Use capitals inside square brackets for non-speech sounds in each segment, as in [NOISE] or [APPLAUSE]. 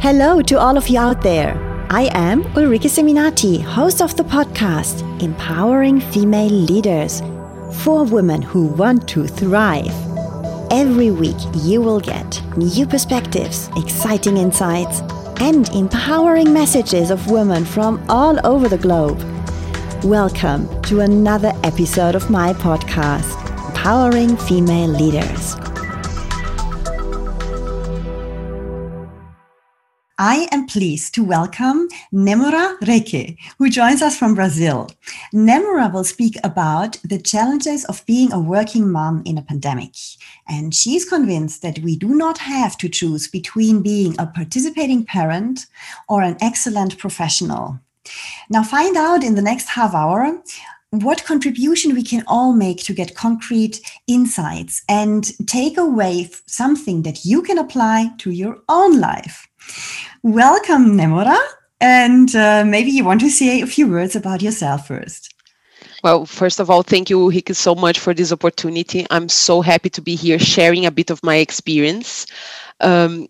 Hello to all of you out there. I am Ulrike Seminati, host of the podcast Empowering Female Leaders for women who want to thrive. Every week, you will get new perspectives, exciting insights, and empowering messages of women from all over the globe. Welcome to another episode of my podcast, Empowering Female Leaders. I am pleased to welcome Nemora Reke, who joins us from Brazil. Nemora will speak about the challenges of being a working mom in a pandemic. And she's convinced that we do not have to choose between being a participating parent or an excellent professional. Now, find out in the next half hour what contribution we can all make to get concrete insights and take away something that you can apply to your own life. Welcome, Nemora. And uh, maybe you want to say a few words about yourself first. Well, first of all, thank you, Ulrike, so much for this opportunity. I'm so happy to be here sharing a bit of my experience. Um,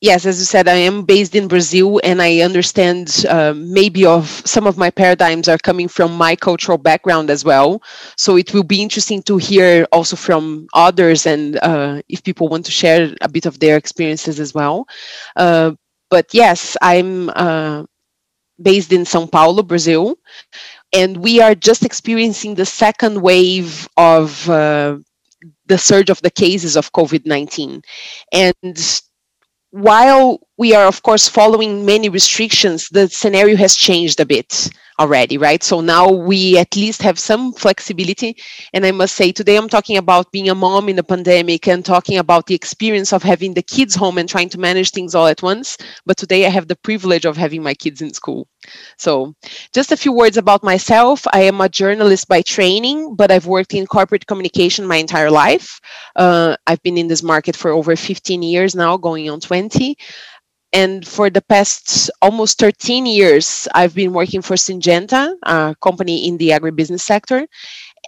yes, as you said, I am based in Brazil, and I understand uh, maybe of some of my paradigms are coming from my cultural background as well. So it will be interesting to hear also from others, and uh, if people want to share a bit of their experiences as well. Uh, but yes, I'm uh, based in Sao Paulo, Brazil, and we are just experiencing the second wave of uh, the surge of the cases of COVID 19. And while we are, of course, following many restrictions, the scenario has changed a bit already, right? So now we at least have some flexibility. And I must say, today I'm talking about being a mom in the pandemic and talking about the experience of having the kids home and trying to manage things all at once. But today I have the privilege of having my kids in school. So, just a few words about myself. I am a journalist by training, but I've worked in corporate communication my entire life. Uh, I've been in this market for over 15 years now, going on 20 and for the past almost 13 years, I've been working for Syngenta, a company in the agribusiness sector.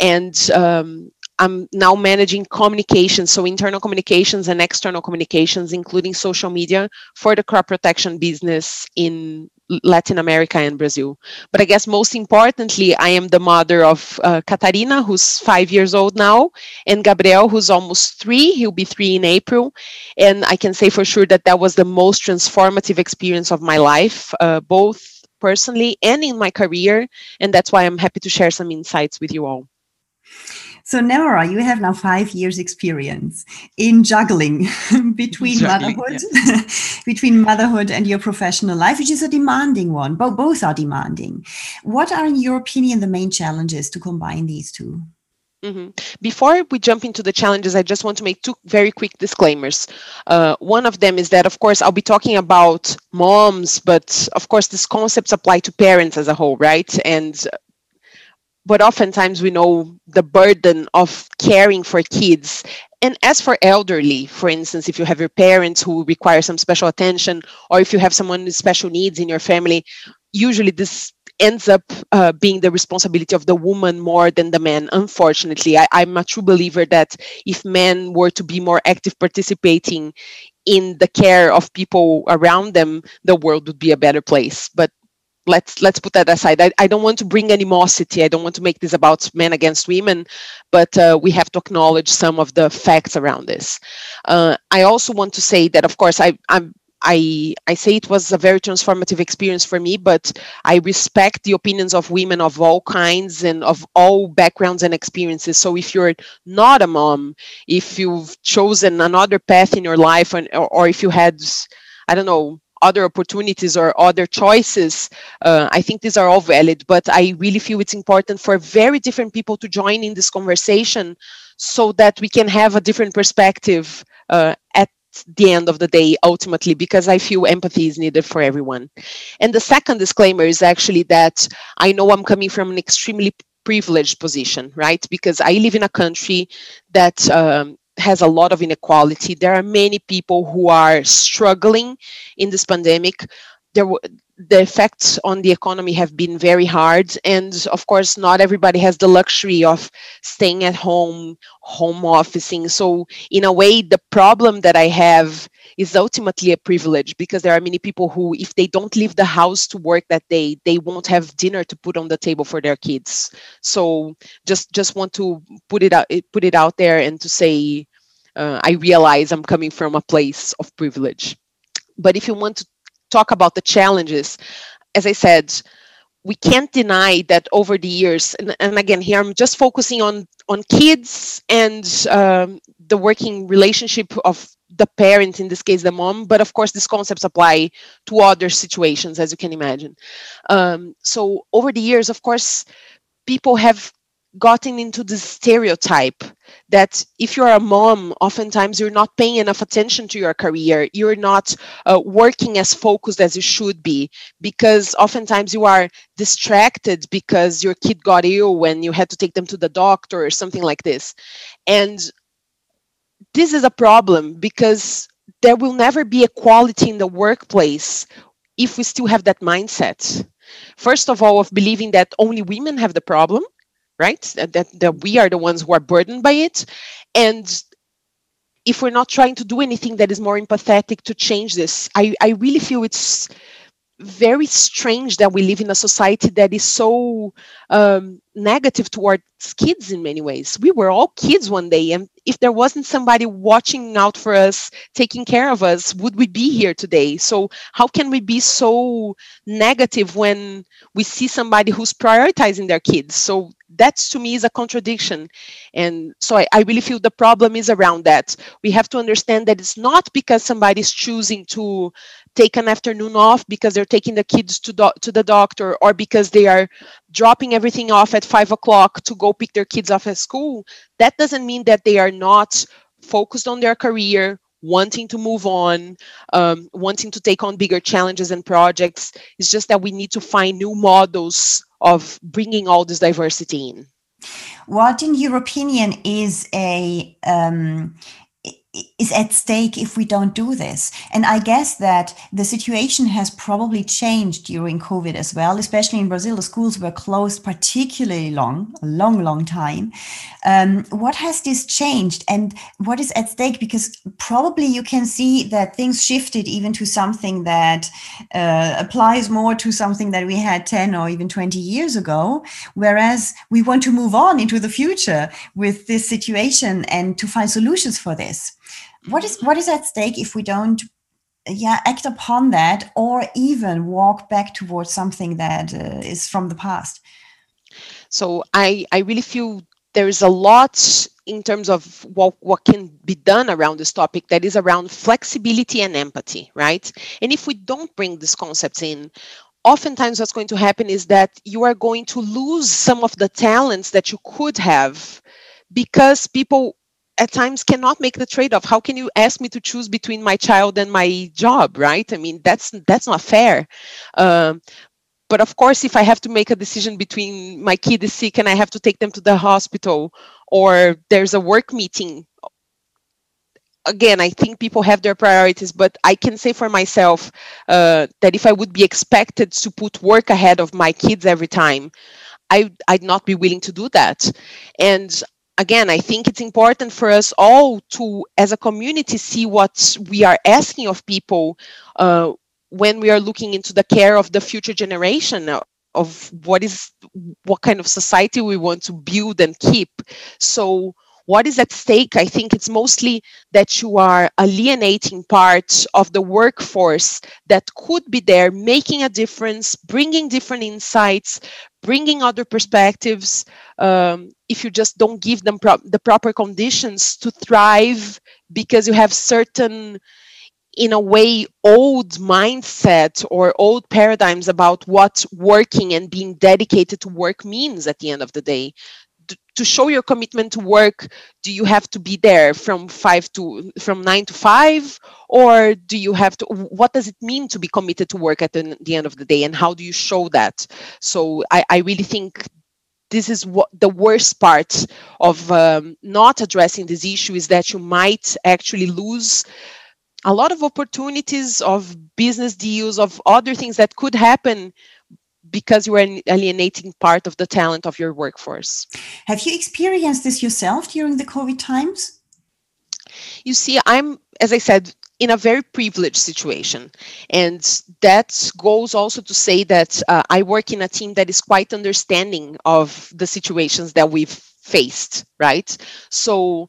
And um, I'm now managing communications, so internal communications and external communications, including social media for the crop protection business in Latin America and Brazil. But I guess most importantly, I am the mother of uh, Catarina, who's five years old now, and Gabriel, who's almost three. He'll be three in April. And I can say for sure that that was the most transformative experience of my life, uh, both personally and in my career. And that's why I'm happy to share some insights with you all. So, Nemora, you have now five years experience in juggling [LAUGHS] between juggling, motherhood, yeah. [LAUGHS] between motherhood and your professional life, which is a demanding one. But both are demanding. What are, in your opinion, the main challenges to combine these 2 mm-hmm. Before we jump into the challenges, I just want to make two very quick disclaimers. Uh, one of them is that, of course, I'll be talking about moms, but of course, these concepts apply to parents as a whole, right? And but oftentimes we know the burden of caring for kids. And as for elderly for instance if you have your parents who require some special attention or if you have someone with special needs in your family usually this ends up uh, being the responsibility of the woman more than the man unfortunately. I, i'm a true believer that if men were to be more active participating in the care of people around them the world would be a better place. But let's let's put that aside. I, I don't want to bring animosity. I don't want to make this about men against women but uh, we have to acknowledge some of the facts around this. Uh, i also want to say that of course i i'm I, I say it was a very transformative experience for me, but I respect the opinions of women of all kinds and of all backgrounds and experiences. So if you're not a mom, if you've chosen another path in your life, or, or if you had, I don't know, other opportunities or other choices uh, i think these are all valid but i really feel it's important for very different people to join in this conversation so that we can have a different perspective uh, at the end of the day ultimately because i feel empathy is needed for everyone. And the second disclaimer is actually that i know i'm coming from an extremely privileged position right? Because i live in a country that um, has a lot of inequality. There are many people who are struggling in this pandemic. There, the effects on the economy have been very hard and of course not everybody has the luxury of staying at home home officing so in a way the problem that i have is ultimately a privilege because there are many people who if they don't leave the house to work that day they won't have dinner to put on the table for their kids so just just want to put it out put it out there and to say uh, i realize i'm coming from a place of privilege but if you want to talk about the challenges, as I said, we can't deny that over the years, and, and again, here I'm just focusing on on kids and um, the working relationship of the parent, in this case, the mom. But of course, these concepts apply to other situations, as you can imagine. Um, so over the years, of course, people have gotten into this stereotype that if you're a mom oftentimes you're not paying enough attention to your career. You're not uh, working as focused as you should be because oftentimes you are distracted because your kid got ill when you had to take them to the doctor or something like this. And this is a problem because there will never be equality in the workplace if we still have that mindset. First of all of believing that only women have the problem right? That, that, that we are the ones who are burdened by it. And if we're not trying to do anything that is more empathetic to change this, I, I really feel it's very strange that we live in a society that is so um, negative towards kids in many ways. We were all kids one day, and if there wasn't somebody watching out for us, taking care of us, would we be here today? So, how can we be so negative when we see somebody who's prioritizing their kids? So, that's to me is a contradiction. And so I, I, really feel the problem is around that. We have to understand that it's not because somebody's choosing to take an afternoon off because they're taking the kids to, do- to the doctor or because they are dropping everything off at five o'clock to go pick their kids off at school. That doesn't mean that they are not focused on their career wanting to move on, um, wanting to take on bigger challenges and projects. It's just that we need to find new models of bringing all this diversity in. What, in your opinion, is a um, is at stake if we don't do this. And I guess that the situation has probably changed during COVID as well, especially in Brazil. The schools were closed particularly long, a long, long time. Um, what has this changed and what is at stake? Because probably you can see that things shifted even to something that uh, applies more to something that we had 10 or even 20 years ago. Whereas we want to move on into the future with this situation and to find solutions for this what is what is at stake if we don't yeah act upon that or even walk back towards something that uh, is from the past? So i i really feel there is a lot in terms of what, what can be done around this topic that is around flexibility and empathy right? And if we don't bring these concepts in oftentimes what's going to happen is that you are going to lose some of the talents that you could have because people at times cannot make the trade-off. How can you ask me to choose between my child and my job right? I mean that's that's not fair. Um, but of course if i have to make a decision between my kid is sick and i have to take them to the hospital or there's a work meeting again i think people have their priorities but i can say for myself uh, that if i would be expected to put work ahead of my kids every time I, i'd not be willing to do that. And again, I think it's important for us all to, as a community, see what we are asking of people uh, when we are looking into the care of the future generation of what is what kind of society we want to build and keep. So what is at stake? I think it's mostly that you are alienating part of the workforce that could be there making a difference bringing different insights bringing other perspectives um, if you just don't give them pro- the proper conditions to thrive because you have certain in a way old mindset or old paradigms about what working and being dedicated to work means at the end of the day to show your commitment to work do you have to be there from five to from nine to five? Or do you have to what does it mean to be committed to work at the, the end of the day? And how do you show that? So i, I really think this is what the worst part of um, not addressing this issue is that you might actually lose a lot of opportunities of business deals of other things that could happen because you are alienating part of the talent of your workforce. Have you experienced this yourself during the COVID times? You see, I'm, as I said, in a very privileged situation. And that goes also to say that uh, I work in a team that is quite understanding of the situations that we've faced, right? So,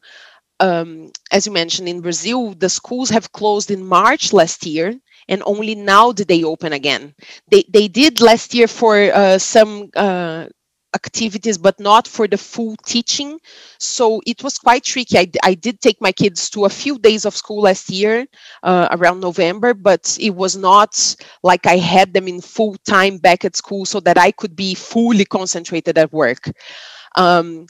um, as you mentioned, in Brazil, the schools have closed in March last year and only now did they open again. They they did last year for uh, some uh, activities, but not for the full teaching. So it was quite tricky. I, I did take my kids to a few days of school last year uh, around November, but it was not like I had them in full time back at school so that I could be fully concentrated at work. Um,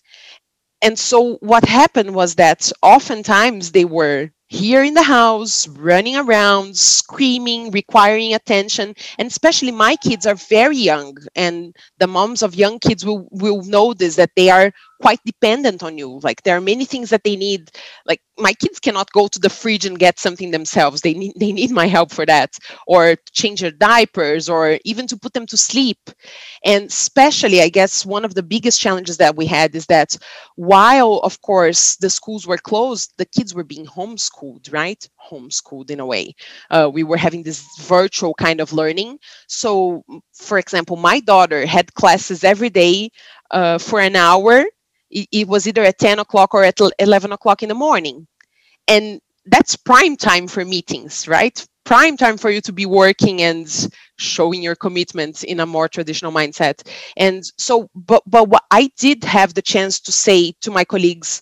and so what happened was that oftentimes they were here in the house, running around, screaming, requiring attention. And especially my kids are very young, and the moms of young kids will, will this that they are quite dependent on you. Like there are many things that they need. Like my kids cannot go to the fridge and get something themselves. They need they need my help for that, or change their diapers, or even to put them to sleep. And especially, I guess one of the biggest challenges that we had is that while, of course, the schools were closed, the kids were being homeschooled, right? Homeschooled in a way. Uh, we were having this virtual kind of learning. So, for example, my daughter had classes every day uh, for an hour it, was either at 10 o'clock or at 11 o'clock in the morning. And that's prime time for meetings right? Prime time for you to be working and showing your commitment in a more traditional mindset. And so but but what i did have the chance to say to my colleagues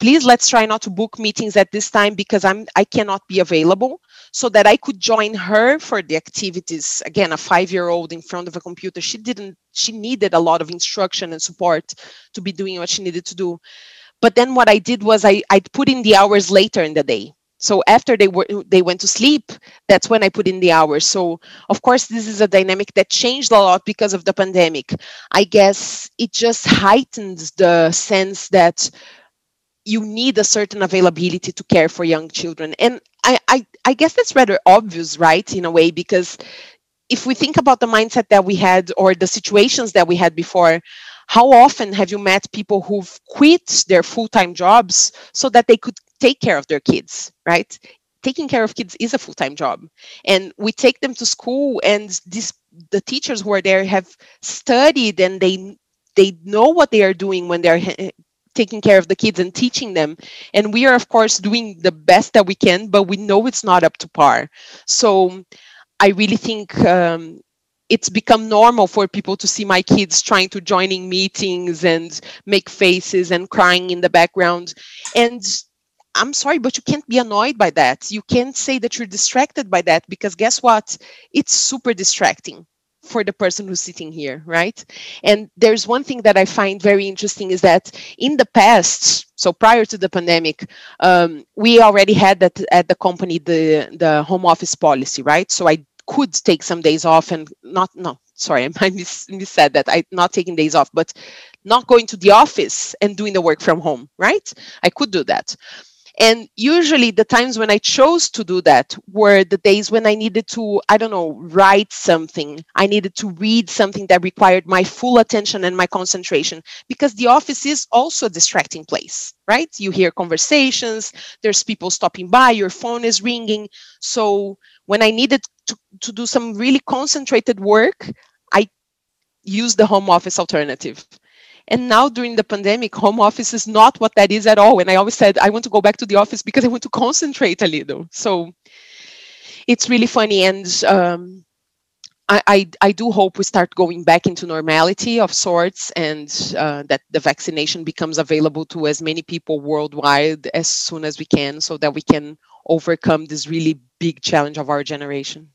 please let's try not to book meetings at this time because i'm i cannot be available so that I could join her for the activities. Again, a five year old in front of a computer, she didn't, she needed a lot of instruction and support to be doing what she needed to do. But then what I did was I, I'd put in the hours later in the day. So after they were they went to sleep, that's when I put in the hours. So of course this is a dynamic that changed a lot because of the pandemic. I guess it just heightens the sense that you need a certain availability to care for young children. And I, I, I guess that's rather obvious, right, in a way, because if we think about the mindset that we had or the situations that we had before, how often have you met people who've quit their full-time jobs so that they could take care of their kids, right? Taking care of kids is a full-time job. And we take them to school and this the teachers who are there have studied and they they know what they are doing when they're taking care of the kids and teaching them. And we are of course doing the best that we can but we know it's not up to par. So i really think um, it's become normal for people to see my kids trying to joining meetings and make faces and crying in the background. And i'm sorry but you can't be annoyed by that. You can't say that you're distracted by that because guess what? It's super distracting for the person who's sitting here, right? And there's one thing that I find very interesting is that in the past, so prior to the pandemic, um, we already had that at the company the the home office policy, right? So I could take some days off and not no sorry [LAUGHS] i mis, mis said that i not taking days off but not going to the office and doing the work from home right i could do that and usually the times when I chose to do that were the days when I needed to, I don't know, write something. I needed to read something that required my full attention and my concentration because the office is also a distracting place, right? You hear conversations, there's people stopping by, your phone is ringing. So when I needed to, to do some really concentrated work, I used the home office alternative and now during the pandemic, home office is not what that is at all. And I always said, I want to go back to the office because I want to concentrate a little. So it's really funny. And um, I, I, I, do hope we start going back into normality of sorts and uh, that the vaccination becomes available to as many people worldwide as soon as we can so that we can overcome this really big challenge of our generation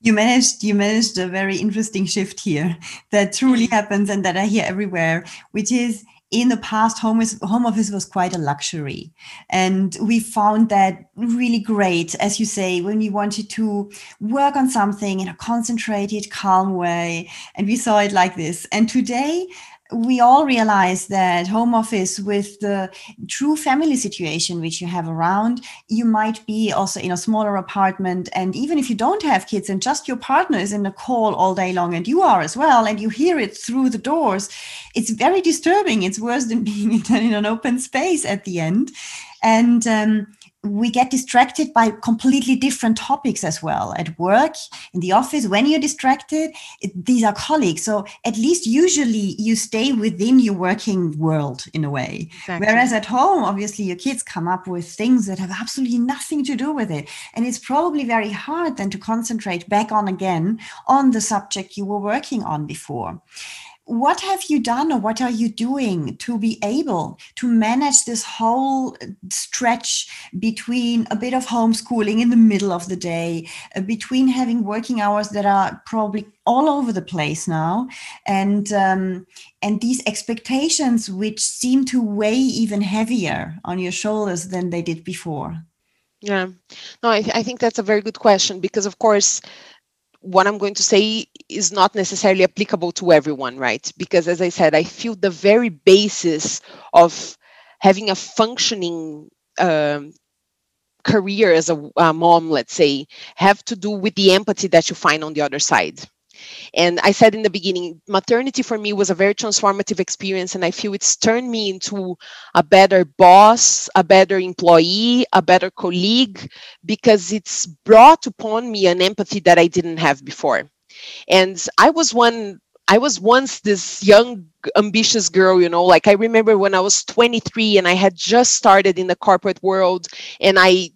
you managed you managed a very interesting shift here that truly happens and that I hear everywhere, which is in the past home, is, home office was quite a luxury. And we found that really great as you say when we wanted to work on something in a concentrated calm way. And we saw it like this. And today we all realize that home office with the true family situation which you have around you might be also in a smaller apartment. And even if you don't have kids and just your partner is in a call all day long and you are as well and you hear it through the doors it's very disturbing. It's worse than [LAUGHS] being in an open space at the end. And um, we get distracted by completely different topics as well. At work in the office when you're distracted it, these are colleagues. So at least usually you stay within your working world in a way. Exactly. whereas at home obviously your kids come up with things that have absolutely nothing to do with it. And it's probably very hard then to concentrate back on again on the subject you were working on before what have you done or what are you doing to be able to manage this whole stretch between a bit of homeschooling in the middle of the day uh, between having working hours that are probably all over the place now and um, and these expectations which seem to weigh even heavier on your shoulders than they did before? Yeah. No I, th- I think that's a very good question because of course what I'm going to say is not necessarily applicable to everyone, right? Because as I said, I feel the very basis of having a functioning um, career as a, a mom, let's say, have to do with the empathy that you find on the other side. And I said in the beginning, maternity for me was a very transformative experience. And I feel it's turned me into a better boss, a better employee, a better colleague, because it's brought upon me an empathy that I didn't have before. And I was one I was once this young, ambitious girl, you know, like I remember when I was 23 and I had just started in the corporate world and I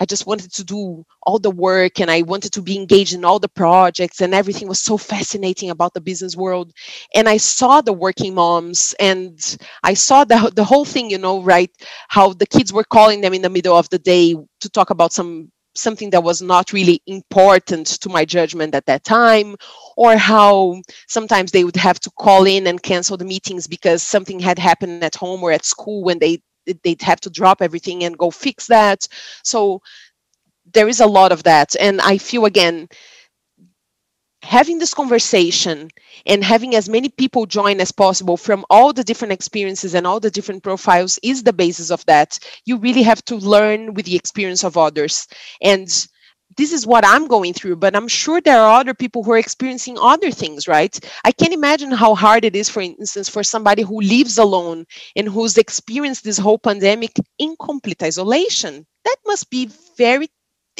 I just wanted to do all the work and I wanted to be engaged in all the projects and everything was so fascinating about the business world. And I saw the working moms and I saw the, the whole thing, you know, right? How the kids were calling them in the middle of the day to talk about some something that was not really important to my judgment at that time or how sometimes they would have to call in and cancel the meetings because something had happened at home or at school when they they'd have to drop everything and go fix that. So there is a lot of that. And i feel again having this conversation and having as many people join as possible from all the different experiences and all the different profiles is the basis of that. You really have to learn with the experience of others. And this is what I'm going through, but I'm sure there are other people who are experiencing other things, right? I can't imagine how hard it is, for instance, for somebody who lives alone and who's experienced this whole pandemic in complete isolation. That must be very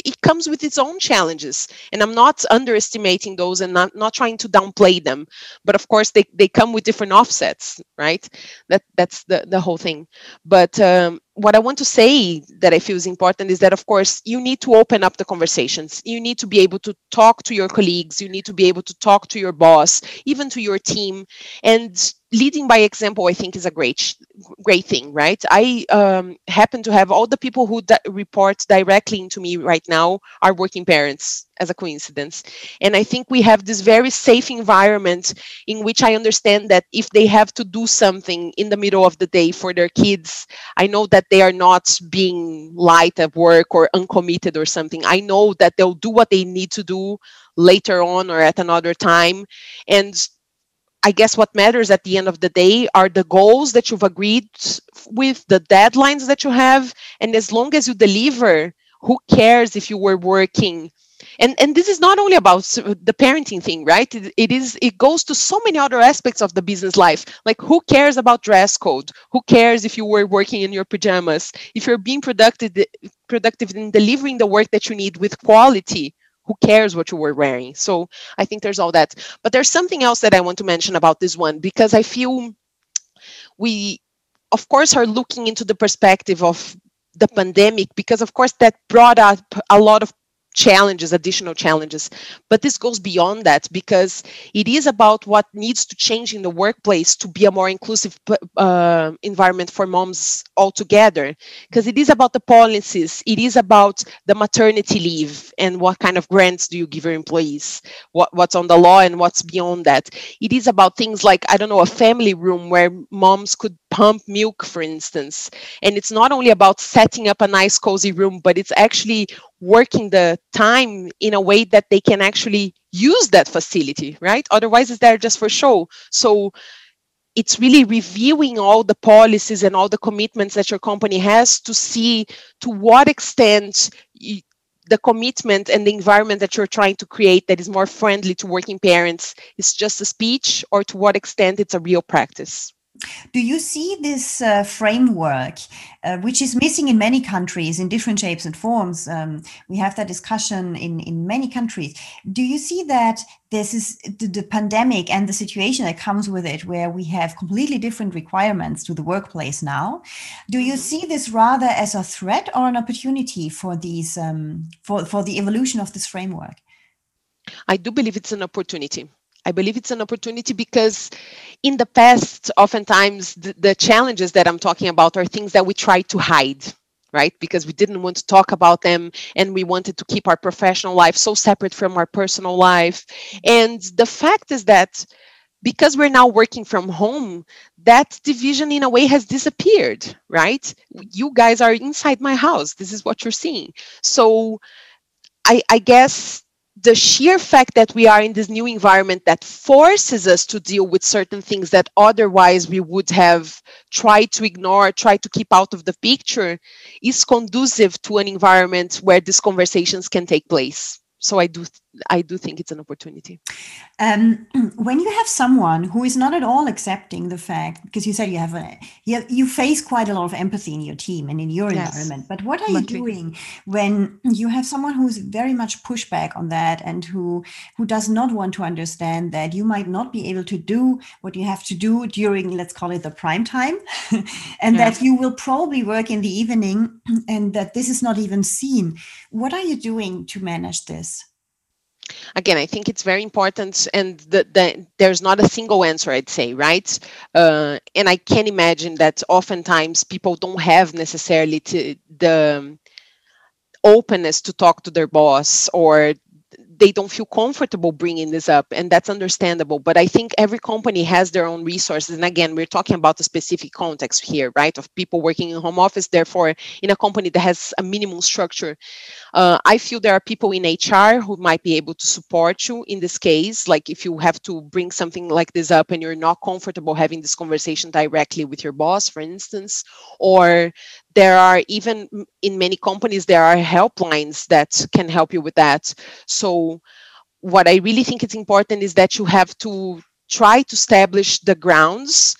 it comes with its own challenges and i'm not underestimating those and not, not trying to downplay them but of course they, they come with different offsets right that that's the, the whole thing but um, what I want to say that I feel is important is that, of course, you need to open up the conversations. You need to be able to talk to your colleagues. You need to be able to talk to your boss, even to your team. And leading by example, I think, is a great, great thing, right? I um, happen to have all the people who di- report directly into me right now are working parents as a coincidence. And I think we have this very safe environment in which I understand that if they have to do something in the middle of the day for their kids, I know that they are not being light at work or uncommitted or something. I know that they'll do what they need to do later on or at another time. And I guess what matters at the end of the day are the goals that you've agreed with, the deadlines that you have. And as long as you deliver, who cares if you were working? And and this is not only about the parenting thing right? It, it is it goes to so many other aspects of the business life. Like who cares about dress code? Who cares if you were working in your pajamas? If you're being productive productive in delivering the work that you need with quality who cares what you were wearing? So i think there's all that. But there's something else that i want to mention about this one because i feel we of course are looking into the perspective of the pandemic because of course that brought up a lot of challenges, additional challenges. But this goes beyond that because it is about what needs to change in the workplace to be a more inclusive uh, environment for moms altogether. Because it is about the policies, it is about the maternity leave and what kind of grants do you give your employees, what, what's on the law and what's beyond that. It is about things like, I don't know, a family room where moms could pump milk, for instance. And it's not only about setting up a nice, cozy room, but it's actually working the time in a way that they can actually use that facility right? Otherwise it's there just for show. So it's really reviewing all the policies and all the commitments that your company has to see to what extent the commitment and the environment that you're trying to create that is more friendly to working parents is just a speech or to what extent it's a real practice do you see this uh, framework, uh, which is missing in many countries in different shapes and forms? Um, we have that discussion in, in many countries. Do you see that this is the, the, pandemic and the situation that comes with it, where we have completely different requirements to the workplace now? Do you mm-hmm. see this rather as a threat or an opportunity for these um, for for the evolution of this framework? I do believe it's an opportunity I believe it's an opportunity because in the past, oftentimes the, the, challenges that I'm talking about are things that we try to hide, right? Because we didn't want to talk about them and we wanted to keep our professional life so separate from our personal life. And the fact is that because we're now working from home, that division in a way has disappeared, right? You guys are inside my house. This is what you're seeing. So I, I guess the sheer fact that we are in this new environment that forces us to deal with certain things that otherwise we would have tried to ignore, try to keep out of the picture, is conducive to an environment where these conversations can take place. So I do I do think it's an opportunity. Um, [CLEARS THROAT] when you have someone who is not at all accepting the fact, because you said you have a you, you face quite a lot of empathy in your team and in your yes. environment, but what are you doing when you have someone who's very much pushback on that and who who does not want to understand that you might not be able to do what you have to do during let's call it the prime time, [LAUGHS] and yeah. that you will probably work in the evening [CLEARS THROAT] and that this is not even seen. What are you doing to manage this? Again i think it's very important and the, the, there's not a single answer i'd say right? Uh, and i can imagine that oftentimes people don't have necessarily to the openness to talk to their boss or they don't feel comfortable bringing this up and that's understandable but i think every company has their own resources and again we're talking about a specific context here right of people working in home office therefore in a company that has a minimum structure uh, i feel there are people in hr who might be able to support you in this case like if you have to bring something like this up and you're not comfortable having this conversation directly with your boss for instance or there are even in many companies there are helplines that can help you with that. So what i really think is important is that you have to try to establish the grounds.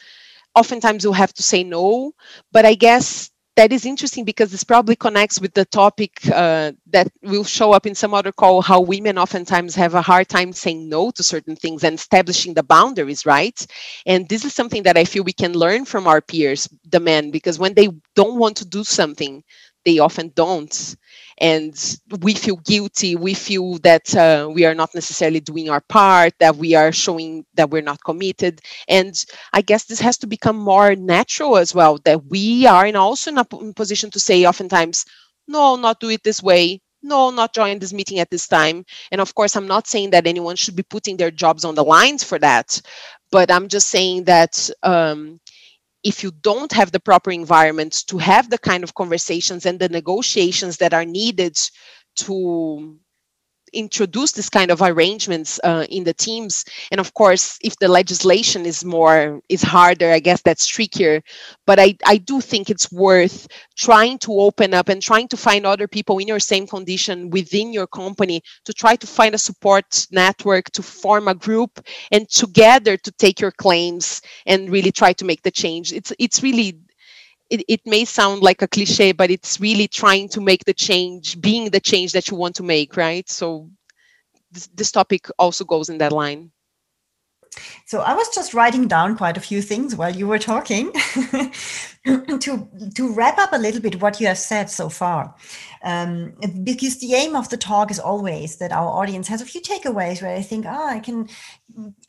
Oftentimes you'll have to say no but i guess that is interesting because this probably connects with the topic uh, that will show up in some other call how women oftentimes have a hard time saying no to certain things and establishing the boundaries right? And this is something that i feel we can learn from our peers the men because when they don't want to do something they often don't and we feel guilty we feel that uh, we are not necessarily doing our part that we are showing that we're not committed. And i guess this has to become more natural as well that we are in also in a position to say oftentimes no not do it this way. No not join this meeting at this time. And of course i'm not saying that anyone should be putting their jobs on the lines for that but i'm just saying that um, if you don't have the proper environment to have the kind of conversations and the negotiations that are needed to introduce this kind of arrangements uh, in the teams. And of course if the legislation is more is harder i guess that's trickier. But i i do think it's worth trying to open up and trying to find other people in your same condition within your company to try to find a support network to form a group and together to take your claims and really try to make the change. It's it's really it, it may sound like a cliche, but it's really trying to make the change, being the change that you want to make, right? So this, this topic also goes in that line. So I was just writing down quite a few things while you were talking [LAUGHS] to to wrap up a little bit what you have said so far. Um, because the aim of the talk is always that our audience has a few takeaways where they think, oh, I can,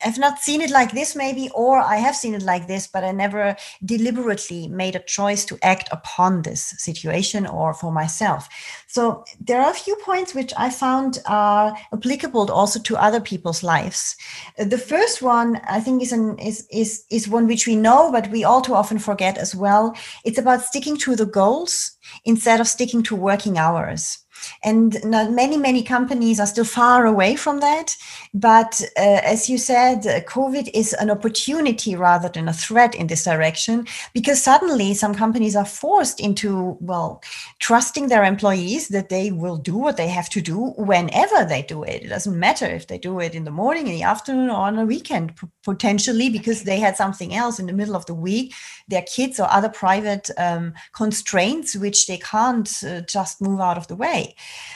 I've not seen it like this, maybe, or I have seen it like this, but I never deliberately made a choice to act upon this situation or for myself. So there are a few points which I found are applicable also to other people's lives. The first one I think is an is is is one which we know, but we all too often forget as well. It's about sticking to the goals instead of sticking to working hours. And many, many companies are still far away from that. But uh, as you said, COVID is an opportunity rather than a threat in this direction because suddenly some companies are forced into, well, trusting their employees that they will do what they have to do whenever they do it. It doesn't matter if they do it in the morning, in the afternoon, or on a weekend, potentially because they had something else in the middle of the week, their kids or other private um, constraints, which they can't uh, just move out of the way.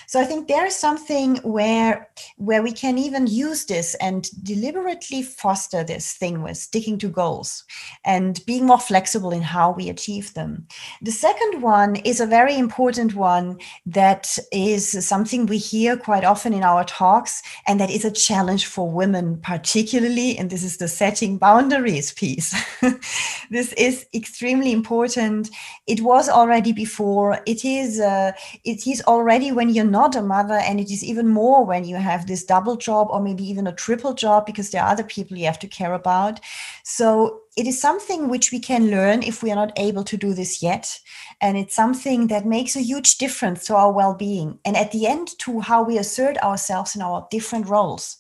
So I think there is something where where we can even use this and deliberately foster this thing with sticking to goals and being more flexible in how we achieve them. The second one is a very important one that is something we hear quite often in our talks, and that is a challenge for women, particularly. And this is the setting boundaries piece. [LAUGHS] this is extremely important. It was already before. It is. Uh, it is already when you're not a mother, and it is even more when you have this double job or maybe even a triple job because there are other people you have to care about. So it is something which we can learn if we are not able to do this yet. And it's something that makes a huge difference to our well being and at the end to how we assert ourselves in our different roles.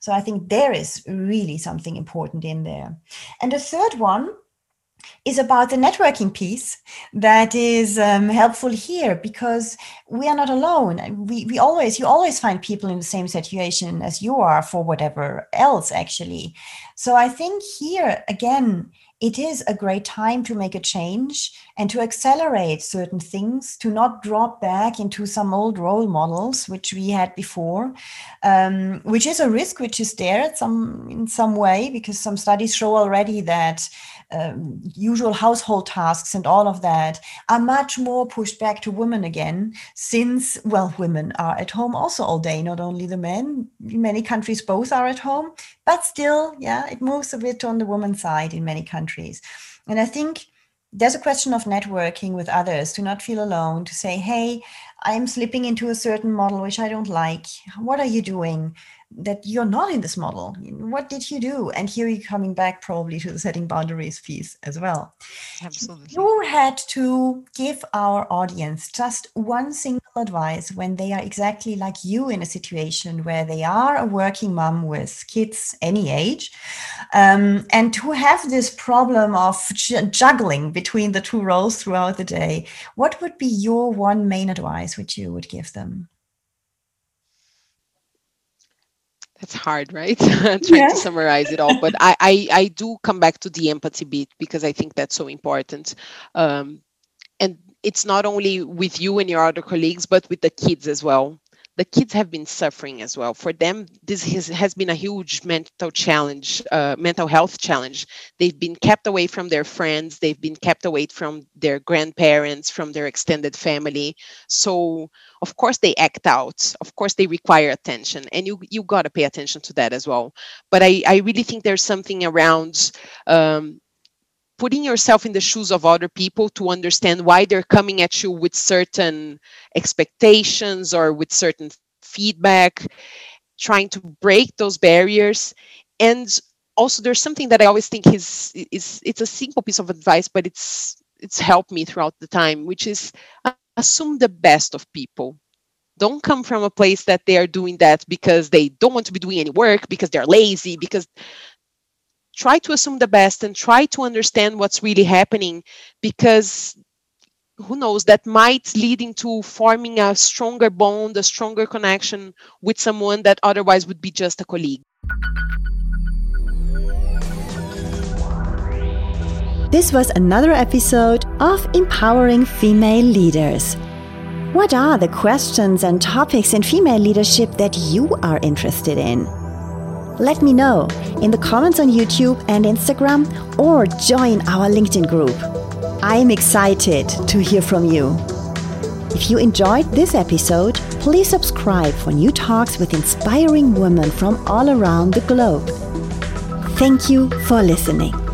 So I think there is really something important in there. And the third one is about the networking piece that is um, helpful here because we are not alone. We, we always, you always find people in the same situation as you are for whatever else, actually. So I think here, again, it is a great time to make a change and to accelerate certain things, to not drop back into some old role models which we had before, um, which is a risk which is there some in some way because some studies show already that um, usual household tasks and all of that are much more pushed back to women again, since, well, women are at home also all day, not only the men. In many countries, both are at home, but still, yeah, it moves a bit on the woman's side in many countries. And I think there's a question of networking with others to not feel alone to say hey i'm slipping into a certain model which i don't like what are you doing that you're not in this model. What did you do? And here you're coming back probably to the setting boundaries piece as well. Absolutely. You had to give our audience just one single advice when they are exactly like you in a situation where they are a working mom with kids any age um, and who have this problem of juggling between the two roles throughout the day. What would be your one main advice which you would give them? That's hard right? [LAUGHS] Trying yeah. to summarize it all but [LAUGHS] I, I, I do come back to the empathy bit because i think that's so important. Um, and it's not only with you and your other colleagues but with the kids as well the kids have been suffering as well. For them, this has, has been a huge mental challenge, uh, mental health challenge. They've been kept away from their friends, they've been kept away from their grandparents, from their extended family. So, of course, they act out. Of course, they require attention, and you you got to pay attention to that as well. But I I really think there's something around. Um, putting yourself in the shoes of other people to understand why they're coming at you with certain expectations or with certain feedback trying to break those barriers. And also there's something that i always think is is it's a simple piece of advice but it's it's helped me throughout the time which is assume the best of people. Don't come from a place that they are doing that because they don't want to be doing any work because they're lazy because try to assume the best and try to understand what's really happening because who knows that might lead into forming a stronger bond a stronger connection with someone that otherwise would be just a colleague. This was another episode of empowering female leaders. What are the questions and topics in female leadership that you are interested in let me know in the comments on YouTube and Instagram or join our LinkedIn group. I am excited to hear from you. If you enjoyed this episode, please subscribe for new talks with inspiring women from all around the globe. Thank you for listening.